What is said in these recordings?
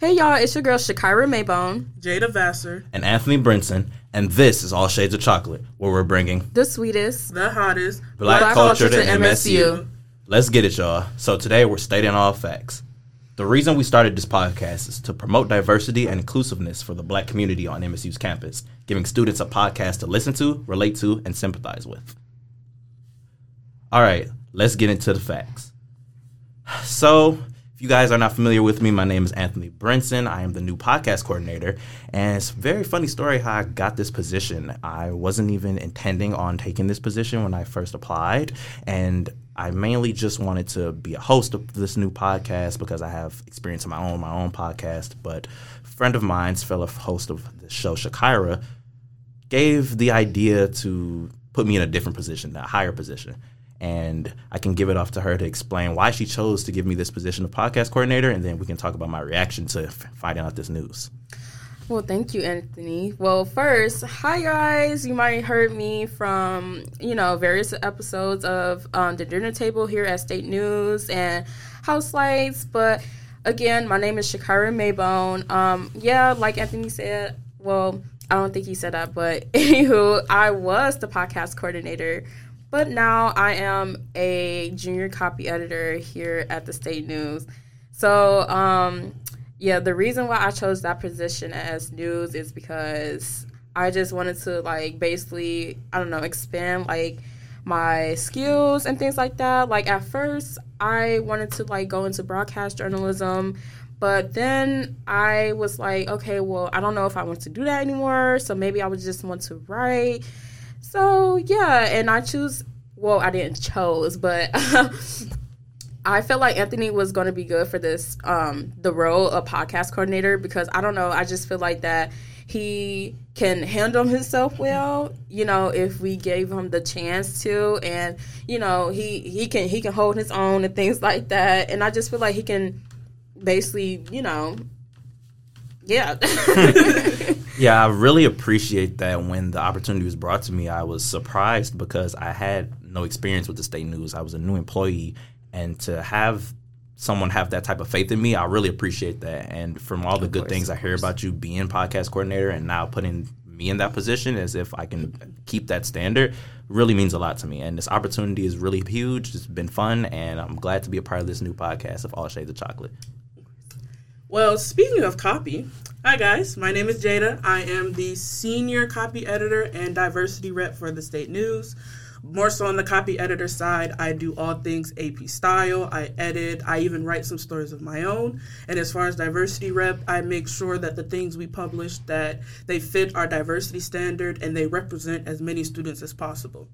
Hey y'all, it's your girl Shakyra Mabone, Jada Vasser, and Anthony Brinson, and this is All Shades of Chocolate, where we're bringing the sweetest, the hottest black, black culture, culture, to, MSU. MSU. Let's get it, y'all. So today we're stating all facts. The reason we started this podcast is to promote diversity and inclusiveness for the black community on MSU's campus, giving students a podcast to listen to, relate to, and sympathize with. All right, let's get into the facts. So, if you guys are not familiar with me, my name is Anthony Brinson. I am the new podcast coordinator. And it's a very funny story how I got this position. I wasn't even intending on taking this position when I first applied. And I mainly just wanted to be a host of this new podcast because I have experience in my own my own podcast. But a friend of mine's fellow host of the show, Shakyra, gave the idea to put me in a different position, a higher position and I can give it off to her to explain why she chose to give me this position of podcast coordinator, and then we can talk about my reaction to f- finding out this news. Well, thank you, Anthony. Well, first, hi guys. You might have heard me from you know various episodes of um, the dinner table here at State News and House Lights, but again, my name is Shakyra Mabone. Um, yeah, like Anthony said, well, I don't think he said that, but anywho, I was the podcast coordinator but now I am a junior copy editor here at the State News. So, um, yeah, the reason why I chose that position as news is because I just wanted to like basically, I don't know, expand like my skills and things like that. Like at first, I wanted to like go into broadcast journalism, but then I was like, okay, well, I don't know if I want to do that anymore. So maybe I would just want to write. So yeah, and I choose. Well, I didn't chose, but I felt like Anthony was going to be good for this, um, the role of podcast coordinator because I don't know. I just feel like that he can handle himself well. You know, if we gave him the chance to, and you know, he he can he can hold his own and things like that. And I just feel like he can basically, you know, yeah. yeah, I really appreciate that when the opportunity was brought to me, I was surprised because I had no experience with the state news. I was a new employee and to have someone have that type of faith in me, I really appreciate that. And from all the of good course, things I hear about you being podcast coordinator and now putting me in that position as if I can keep that standard really means a lot to me. And this opportunity is really huge. It's been fun and I'm glad to be a part of this new podcast of All Shades of Chocolate. Well, speaking of copy, hi guys, my name is Jada. I am the senior copy editor and diversity rep for the State News. More so on the copy editor side, I do all things AP style. I edit. I even write some stories of my own. And as far as diversity rep, I make sure that the things we publish that they fit our diversity standard and they represent as many students as possible.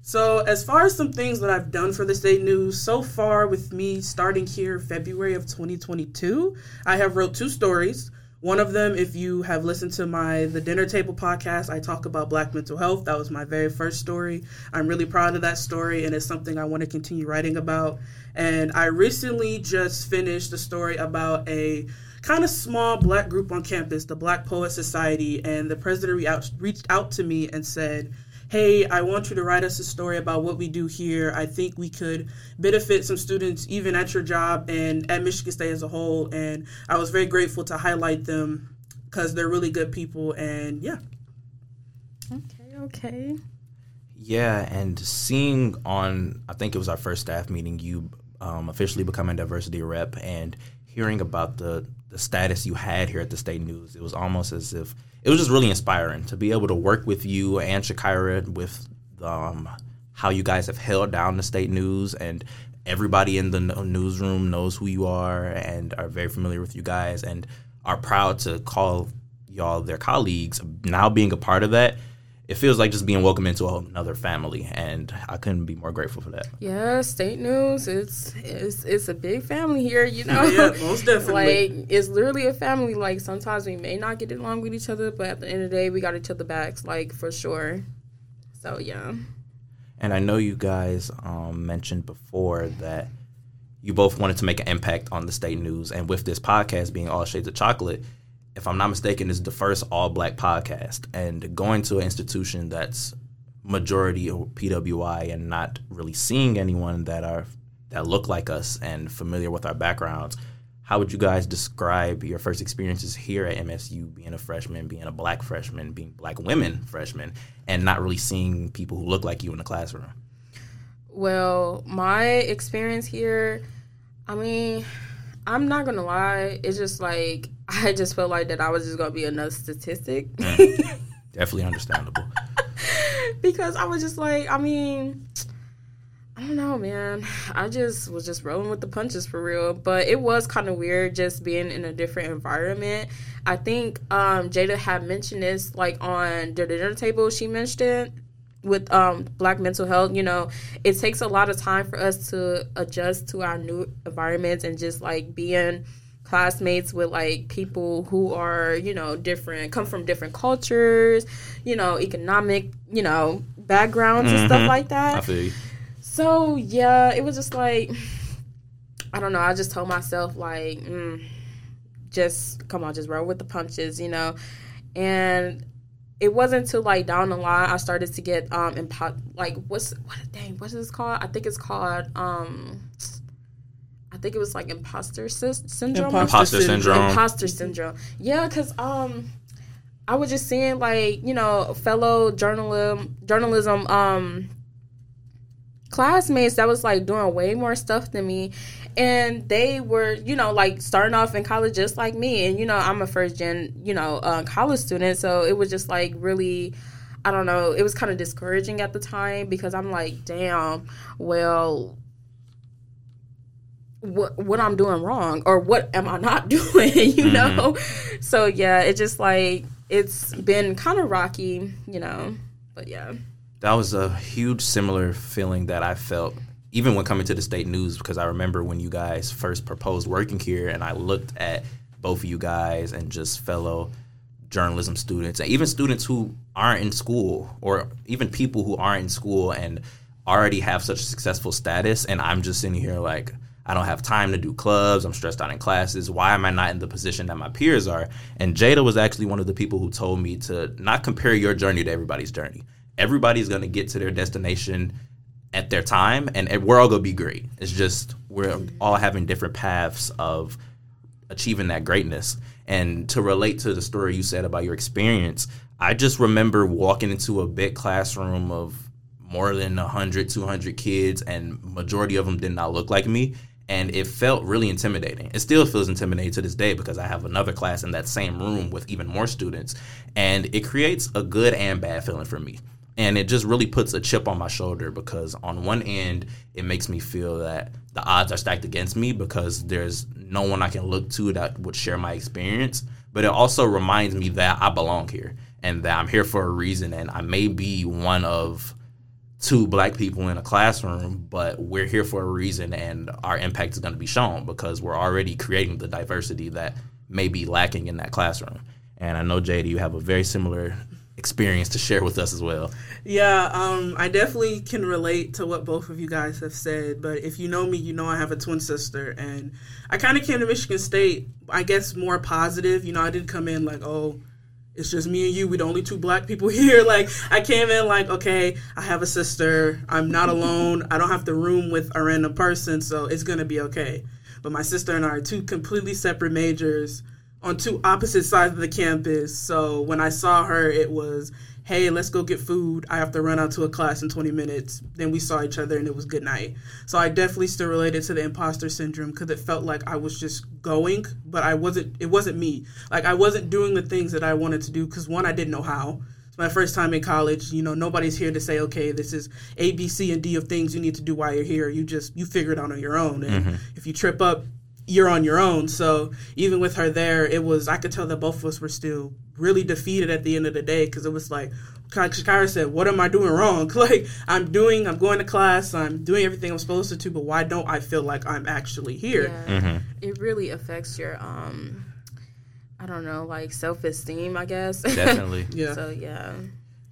So, as far as some things that I've done for the state news so far, with me starting here February of 2022, I have wrote two stories. One of them, if you have listened to my The Dinner Table podcast, I talk about Black mental health. That was my very first story. I'm really proud of that story, and it's something I want to continue writing about. And I recently just finished a story about a kind of small black group on campus, the Black Poet Society, and the president reached out to me and said hey, I want you to write us a story about what we do here. I think we could benefit some students even at your job and at Michigan State as a whole. And I was very grateful to highlight them because they're really good people. And yeah. Okay, okay. Yeah, and seeing on, I think it was our first staff meeting, you um, officially becoming diversity rep and hearing about the, the status you had here at the State News, it was almost as if it was just really inspiring to be able to work with you and Shakira with um, how you guys have held down the state news and everybody in the newsroom knows who you are and are very familiar with you guys and are proud to call y'all their colleagues. Now being a part of that, it feels like just being welcomed into another family, and I couldn't be more grateful for that. Yeah, state news. It's it's it's a big family here. You know, yeah, most definitely. like it's literally a family. Like sometimes we may not get along with each other, but at the end of the day, we got each other backs. Like for sure. So yeah. And I know you guys um, mentioned before that you both wanted to make an impact on the state news, and with this podcast being All Shades of Chocolate if I'm not mistaken, is the first all black podcast. And going to an institution that's majority PWI and not really seeing anyone that are that look like us and familiar with our backgrounds, how would you guys describe your first experiences here at MSU, being a freshman, being a black freshman, being black women freshmen, and not really seeing people who look like you in the classroom? Well, my experience here, I mean, I'm not gonna lie, it's just like I just felt like that I was just gonna be another statistic. Mm. Definitely understandable. because I was just like, I mean, I don't know, man. I just was just rolling with the punches for real. But it was kind of weird just being in a different environment. I think um, Jada had mentioned this like on the dinner table. She mentioned it with um, black mental health. You know, it takes a lot of time for us to adjust to our new environments and just like being classmates with like people who are you know different come from different cultures you know economic you know backgrounds mm-hmm. and stuff like that so yeah, it was just like I don't know. I just told myself like, mm, just come on, just roll with the punches, you know. And it wasn't until like down the line I started to get um impo- like what's what dang what's this called? I think it's called um. I think it was like imposter sy- syndrome. Imposter syndrome. Imposter syndrome. Yeah, cause um, I was just seeing like you know fellow journalism journalism um classmates that was like doing way more stuff than me and they were you know like starting off in college just like me and you know i'm a first gen you know uh, college student so it was just like really i don't know it was kind of discouraging at the time because i'm like damn well what what i'm doing wrong or what am i not doing you mm-hmm. know? So yeah it just like it's been kind of rocky you know but yeah. That was a huge similar feeling that I felt even when coming to the state news because I remember when you guys first proposed working here and I looked at both of you guys and just fellow journalism students and even students who aren't in school or even people who aren't in school and already have such successful status. And I'm just sitting here like I don't have time to do clubs. I'm stressed out in classes. Why am I not in the position that my peers are? And Jada was actually one of the people who told me to not compare your journey to everybody's journey everybody's going to get to their destination at their time and we're all going to be great. It's just we're all having different paths of achieving that greatness. And to relate to the story you said about your experience, I just remember walking into a big classroom of more than 100, 200 kids, and majority of them did not look like me. And it felt really intimidating. It still feels intimidating to this day because I have another class in that same room with even more students. And it creates a good and bad feeling for me and it just really puts a chip on my shoulder because on one end it makes me feel that the odds are stacked against me because there's no one I can look to that would share my experience but it also reminds me that I belong here and that I'm here for a reason and I may be one of two black people in a classroom but we're here for a reason and our impact is going to be shown because we're already creating the diversity that may be lacking in that classroom and I know JD you have a very similar experience to share with us as well. Yeah, um, I definitely can relate to what both of you guys have said. But if you know me, you know I have a twin sister, and I kind of came to Michigan State, I guess, more positive. You know, I didn't come in like, oh, it's just me and you. We're the only two black people here. Like, I came in like, okay, I have a sister. I'm not alone. I don't have to room with a random person, so it's gonna be okay. But my sister and I are two completely separate majors on two opposite sides of the campus. So when I saw her, it was, hey, let's go get food. I have to run out to a class in 20 minutes. Then we saw each other and it was good night. So I definitely still related to the imposter syndrome because it felt like I was just going, but I wasn't, it wasn't me. Like I wasn't doing the things that I wanted to do because one, I didn't know how. It's my first time in college. You know, nobody's here to say, okay, this is A, B, C, and D of things you need to do while you're here. You just, you figure it out on your own. And mm-hmm. if you trip up, you're on your own. So even with her there, it was I could tell that both of us were still really defeated at the end of the day because it was like Shakyra said, "What am I doing wrong? like I'm doing, I'm going to class, I'm doing everything I'm supposed to, do, but why don't I feel like I'm actually here?" Yeah. Mm-hmm. It really affects your um, I don't know, like self esteem, I guess. Definitely. yeah. So yeah.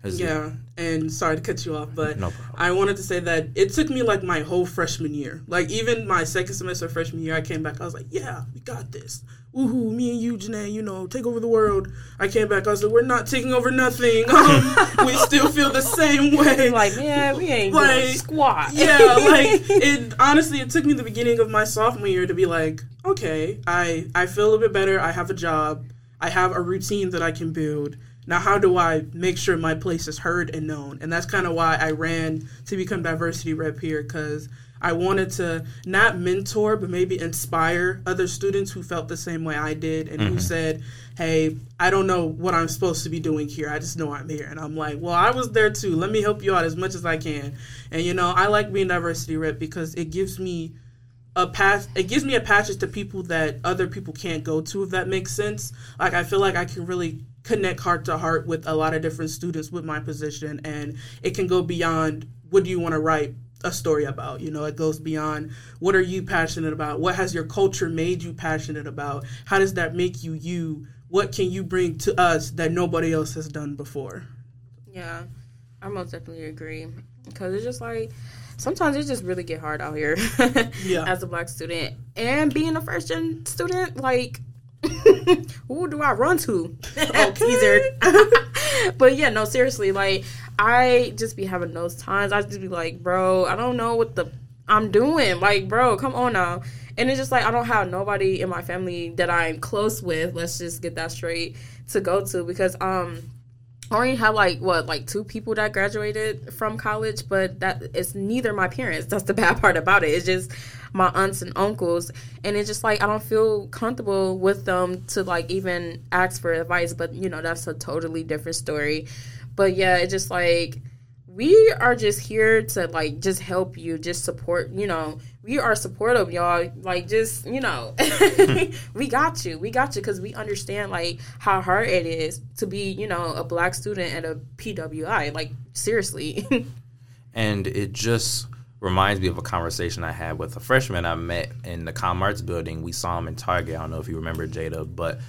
Yeah, and sorry to cut you off, but No I wanted to say that it took me like my whole freshman year. Like even my second semester freshman year, I came back. I was like, "Yeah, we got this. Woohoo! Me and you, Janae, you know, take over the world." I came back. I was like, "We're not taking over nothing. Um, we still feel the same way." Like, yeah, we ain't Like, squat. yeah, like it. Honestly, it took me the beginning of my sophomore year to be like, okay, I I feel a bit better. I have a job. I have a routine that I can build. Now, how do I make sure my place is heard and known? And that's kind of why I ran to become diversity rep here because I wanted to not mentor, but maybe inspire other students who felt the same way I did and who mm-hmm. said, Hey, I don't know what I'm supposed to be doing here. I just know I'm here. And I'm like, Well, I was there too. Let me help you out as much as I can. And, you know, I like being diversity rep because it gives me a path it gives me a passage to people that other people can't go to if that makes sense like i feel like i can really connect heart to heart with a lot of different students with my position and it can go beyond what do you want to write a story about you know it goes beyond what are you passionate about what has your culture made you passionate about how does that make you you what can you bring to us that nobody else has done before Yeah, I most definitely agree because it's just like sometimes it just really get hard out here. Yeah. as a black student and being a first gen student, like. who do I run to? Teaser. but yeah, no, seriously, like I just be having those times. I just be like, bro, I don't know what the I'm doing. Like, bro, come on now. And it's just like I don't have nobody in my family that I'm close with. Let's just get that straight to go to because um I only have like what like two people that graduated from college, but that it's neither my parents. That's the bad part about it. It's just my aunts and uncles, and it's just like I don't feel comfortable with them to like even ask for advice. But you know that's a totally different story. But yeah, it's just like we are just here to like just help you, just support. You know, we are supportive, y'all. Like just you know, we got you, we got you, because we understand like how hard it is to be you know a black student at a PWI. Like seriously, and it just reminds me of a conversation I had with a freshman I met in the Com Arts building. We saw him in Target. I don't know if you remember Jada, but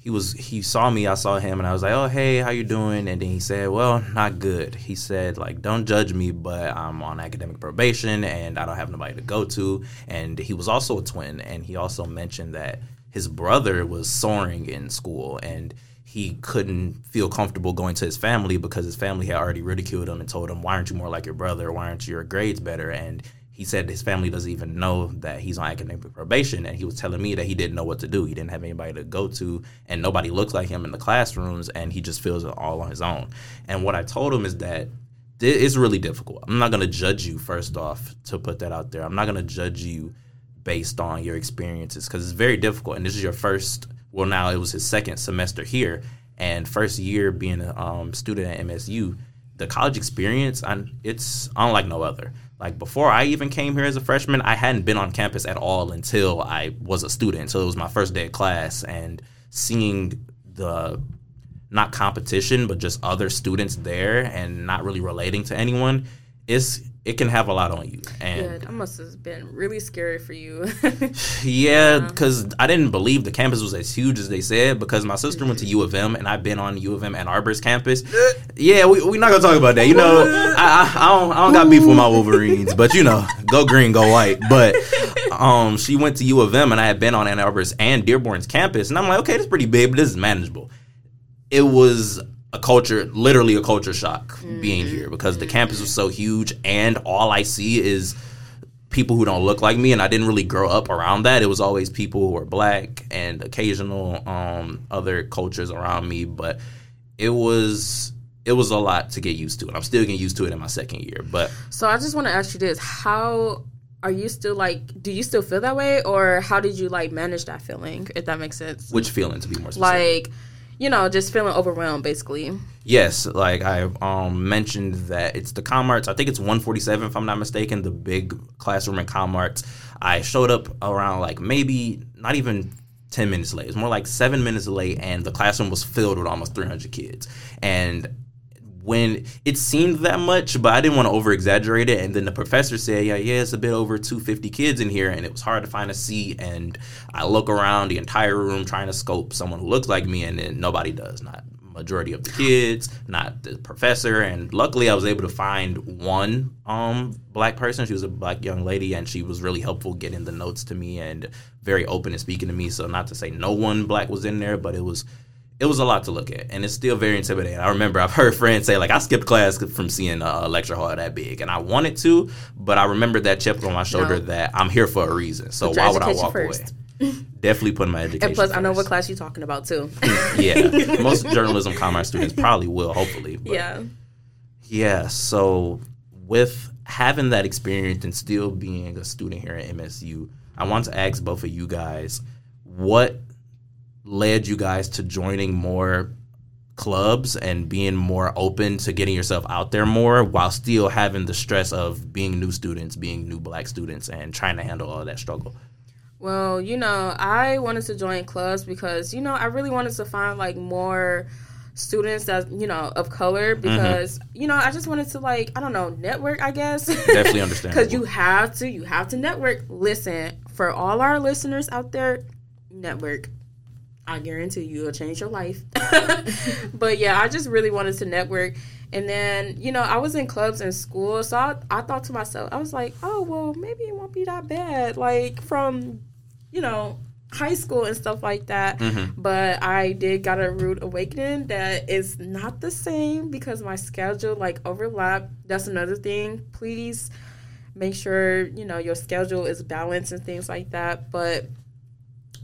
he was he saw me. I saw him, and I was like, "Oh, hey, how you doing?" And then he said, "Well, not good." He said, "Like, don't judge me, but I'm on academic probation, and I don't have nobody to go to." And he was also a twin, and he also mentioned that his brother was soaring in school, and he couldn't feel comfortable going to his family because his family had already ridiculed him and told him, "Why aren't you more like your brother? Why aren't your grades better?" And he said his family doesn't even know that he's on academic probation, and he was telling me that he didn't know what to do. He didn't have anybody to go to, and nobody looks like him in the classrooms, and he just feels it all on his own. And what I told him is that it's really difficult. I'm not gonna judge you first off to put that out there. I'm not gonna judge you based on your experiences because it's very difficult. And this is your first. Well, now it was his second semester here, and first year being a um, student at MSU. The college experience, i it's unlike no other. Like before I even came here as a freshman, I hadn't been on campus at all until I was a student. So it was my first day of class, and seeing the not competition, but just other students there and not really relating to anyone, it's it can have a lot on you. yeah, And that must have been really scary for you. yeah, because I didn't believe the campus was as huge as they said. Because my sister went to U of M, and I've been on U of M Ann Arbor's campus. Yeah, we we not gonna talk about that. You know, I, I, I don't I don't got beef with my Wolverines, but you know, go green, go white. But um, she went to U of M, and I had been on Ann Arbor's and Dearborn's campus, and I'm like, okay, this is pretty big, but this is manageable. It was a culture, literally a culture shock being here because the campus was so huge, and all I see is people who don't look like me and I didn't really grow up around that. It was always people who were black and occasional um, other cultures around me, but it was it was a lot to get used to and I'm still getting used to it in my second year. But so I just want to ask you this: How are you still like? Do you still feel that way, or how did you like manage that feeling? If that makes sense. which feeling to be more specific? like, you know, just feeling overwhelmed, basically. Yes, like I um, mentioned that it's the Comarts. I think it's 147 if I'm not mistaken, the big classroom in Comarts. I showed up around like maybe not even 10 minutes late. It was more like seven minutes late, and the classroom was filled with almost 300 kids. And when it seemed that much, but I didn't want to over exaggerate it. And then the professor said, Yeah, yeah, it's a bit over 250 kids in here, and it was hard to find a seat. And I look around the entire room trying to scope someone who looks like me, and then nobody does, not majority of the kids, not the professor. And luckily, I was able to find one um, black person. She was a black young lady, and she was really helpful getting the notes to me and very open and speaking to me. So not to say no one black was in there, but it was it was a lot to look at, and it's still very intimidating. I remember I've heard friends say like I skipped class from seeing uh, a lecture hall that big, and I wanted to, but I remember that chip on my shoulder no. that I'm here for a reason. So why would I walk away? Definitely put my education. And plus, first. I know what class you're talking about too. yeah, most journalism Com Arts students probably will, hopefully. But yeah. Yeah. So with having that experience and still being a student here at MSU, I want to ask both of you guys what led you guys to joining more clubs and being more open to getting yourself out there more while still having the stress of being new students, being new black students, and trying to handle all that struggle? Well, you know, I wanted to join clubs because, you know, I really wanted to find like more students that, you know, of color mm-hmm. because, mm-hmm. you know, I just wanted to like, I don't know, network, I guess. Definitely understand. Because you have to, you have to network. Listen, for all our listeners out there, network I guarantee you it'll change your life. but yeah, I just really wanted to network. And then, you know, I was in clubs in school. So I, I thought to myself, I was like, oh, well, maybe it won't be that bad. Like from, you know, high school and stuff like that. Mm-hmm. But I did got a rude awakening that is not the same because my schedule like overlap. That's another thing. Please make sure, you know, your schedule is balanced and things like that. But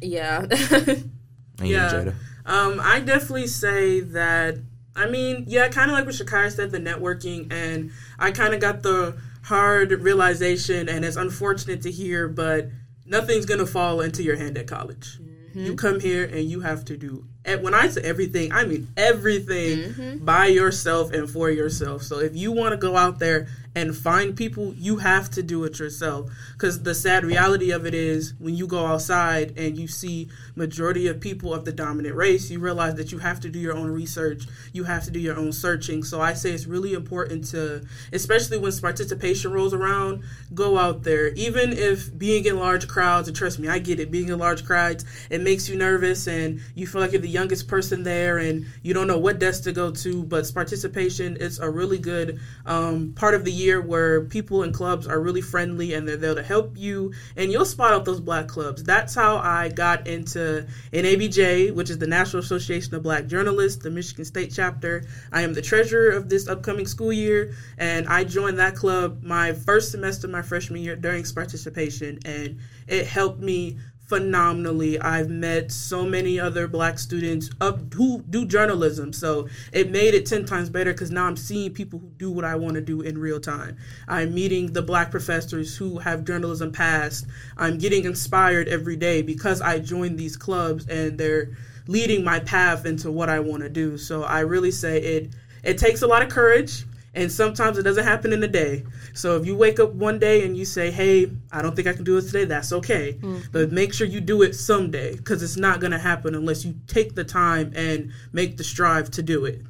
yeah. And yeah. Um, I definitely say that. I mean, yeah, kind of like what Shakyra said, the networking, and I kind of got the hard realization, and it's unfortunate to hear, but nothing's gonna fall into your hand at college. Mm-hmm. You come here and you have to do. When I say everything, I mean everything mm-hmm. by yourself and for yourself. So if you want to go out there and find people, you have to do it yourself. Because the sad reality of it is, when you go outside and you see majority of people of the dominant race, you realize that you have to do your own research. You have to do your own searching. So I say it's really important to, especially when participation rolls around, go out there. Even if being in large crowds, and trust me, I get it. Being in large crowds, it makes you nervous, and you feel like you're the youngest person there, and you don't know what desk to go to. But participation it's a really good um, part of the year year where people in clubs are really friendly and they're there to help you and you'll spot out those black clubs. That's how I got into NABJ, which is the National Association of Black Journalists, the Michigan State chapter. I am the treasurer of this upcoming school year and I joined that club my first semester my freshman year during participation and it helped me phenomenally. I've met so many other black students up who do journalism, so it made it 10 times better because now I'm seeing people who do what I want to do in real time. I'm meeting the black professors who have journalism past. I'm getting inspired every day because I joined these clubs and they're leading my path into what I want to do. So I really say it it takes a lot of courage and sometimes it doesn't happen in a day. So if you wake up one day and you say, "Hey, I don't think I can do it today," that's okay. Mm-hmm. But make sure you do it someday because it's not going to happen unless you take the time and make the strive to do it.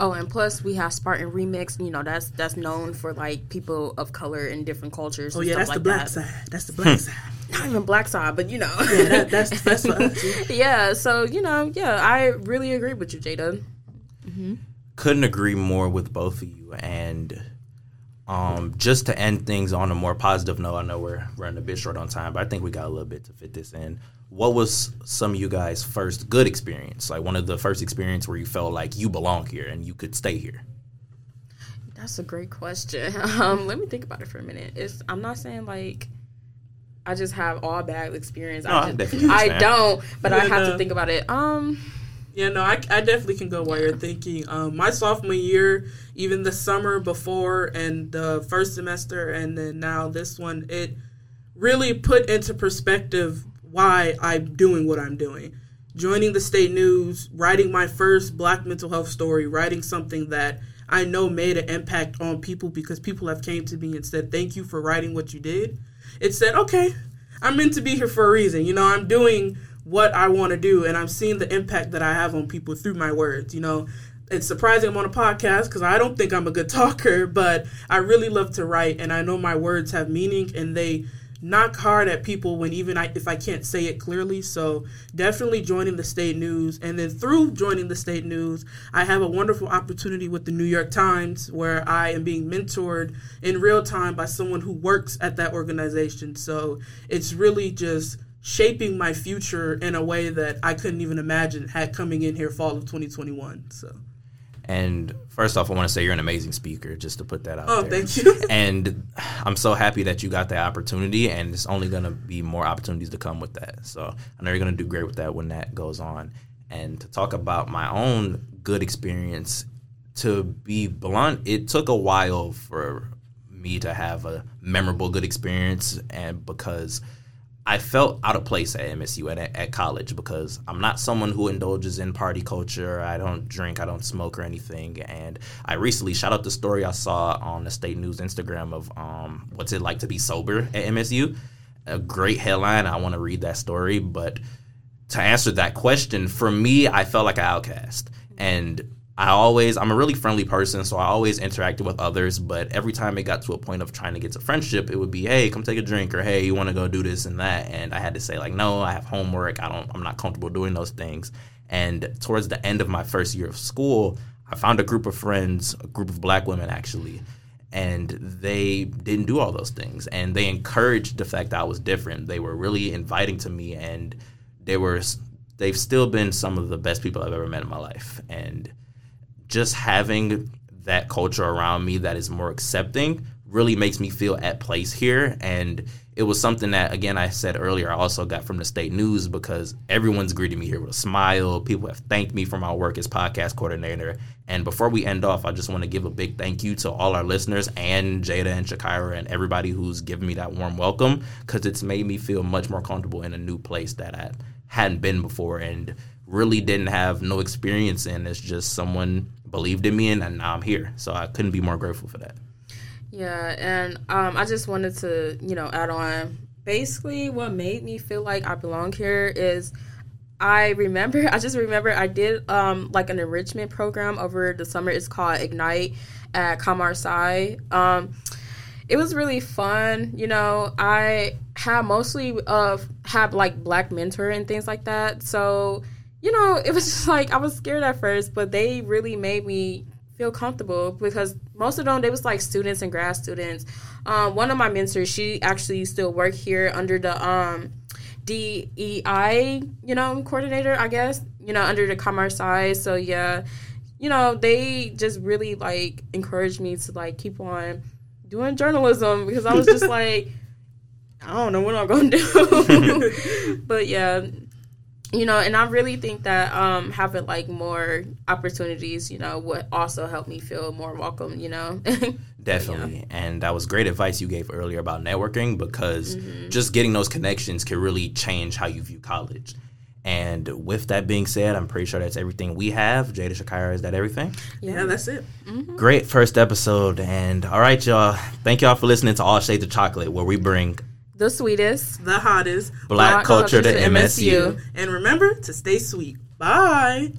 Oh, and plus we have Spartan Remix. You know that's that's known for like people of color in different cultures. Oh yeah, that's like the black that. side. That's the black side. Not even black side, but you know. yeah, that, that's that's what. Yeah. yeah. So you know, yeah, I really agree with you, Jada. Mm-hmm couldn't agree more with both of you. And um, just to end things on a more positive note, I know we're running a bit short on time, but I think we got a little bit to fit this in. What was some of you guys' first good experience? Like one of the first experience where you felt like you belong here and you could stay here? That's a great question. Um, let me think about it for a minute. It's I'm not saying like I just have all bad experience. No, I, just, I don't, but yeah, I have no. to think about it. Um yeah, no, I, I definitely can go while you're thinking. Um, my sophomore year, even the summer before and the first semester, and then now this one, it really put into perspective why I'm doing what I'm doing. Joining the state news, writing my first black mental health story, writing something that I know made an impact on people because people have came to me and said, thank you for writing what you did. It said, okay, I'm meant to be here for a reason. You know, I'm doing what I want to do, and I'm seeing the impact that I have on people through my words. You know, it's surprising I'm on a podcast because I don't think I'm a good talker, but I really love to write, and I know my words have meaning and they knock hard at people when even I, if I can't say it clearly. So definitely joining the state news, and then through joining the state news, I have a wonderful opportunity with the New York Times where I am being mentored in real time by someone who works at that organization. So it's really just shaping my future in a way that I couldn't even imagine had coming in here fall of 2021. So. And first off, I want to say you're an amazing speaker, just to put that out Oh, there. thank you. and I'm so happy that you got that opportunity, and it's only going to be more opportunities to come with that. So I know you're going to do great with that when that goes on. And to talk about my own good experience, to be blunt, it took a while for me to have a memorable good experience, and because I felt out of place at MSU and at, at college because I'm not someone who indulges in party culture. I don't drink, I don't smoke or anything. And I recently shot out the story I saw on the state news Instagram of um, what's it like to be sober at MSU. A great headline. I want to read that story, but to answer that question, for me, I felt like an outcast. And I always, I'm a really friendly person, so I always interacted with others. But every time it got to a point of trying to get to friendship, it would be, hey, come take a drink, or hey, you want to go do this and that. And I had to say, like, no, I have homework. I don't, I'm not comfortable doing those things. And towards the end of my first year of school, I found a group of friends, a group of black women actually, and they didn't do all those things. And they encouraged the fact that I was different. They were really inviting to me, and they were, they've still been some of the best people I've ever met in my life. And just having that culture around me that is more accepting really makes me feel at place here. And it was something that again I said earlier I also got from the state news because everyone's greeted me here with a smile. People have thanked me for my work as podcast coordinator. And before we end off I just want to give a big thank you to all our listeners and Jada and Shakyra and everybody who's given me that warm welcome because it's made me feel much more comfortable in a new place that I hadn't been before. And really didn't have no experience in it's just someone believed in me and, and now I'm here so I couldn't be more grateful for that Yeah, and um, I just wanted to, you know, add on. Basically, what made me feel like I belong here is I remember, I just remember I did um, like an enrichment program over the summer. It's called Ignite at ComArtSci. Um, it was really fun. You know, I had mostly of have like black mentor and things like that. So, you know, it was just like I was scared at first, but they really made me feel comfortable because most of them they was like students and grad students. Um, one of my mentors, she actually still work here under the um, DEI, you know, coordinator, I guess, you know, under the Com Arts side. So yeah, you know, they just really like encouraged me to like keep on doing journalism because I was just like, I don't know what I'm gonna do. but yeah, you know, and I really think that um, having like more opportunities, you know, would also help me feel more welcome. You know. Definitely. And that was great advice you gave earlier about networking because just getting those connections can really change how you view college. And with that being said, I'm pretty sure that's everything we have. Jada Shakyra, is that everything? Yeah, that's it. Great first episode. And all right, y'all. Thank y'all for listening to All Shades of Chocolate, where we bring the sweetest. The hottest. black, Black culture to culture to MSU. MSU. And remember to stay sweet. Bye.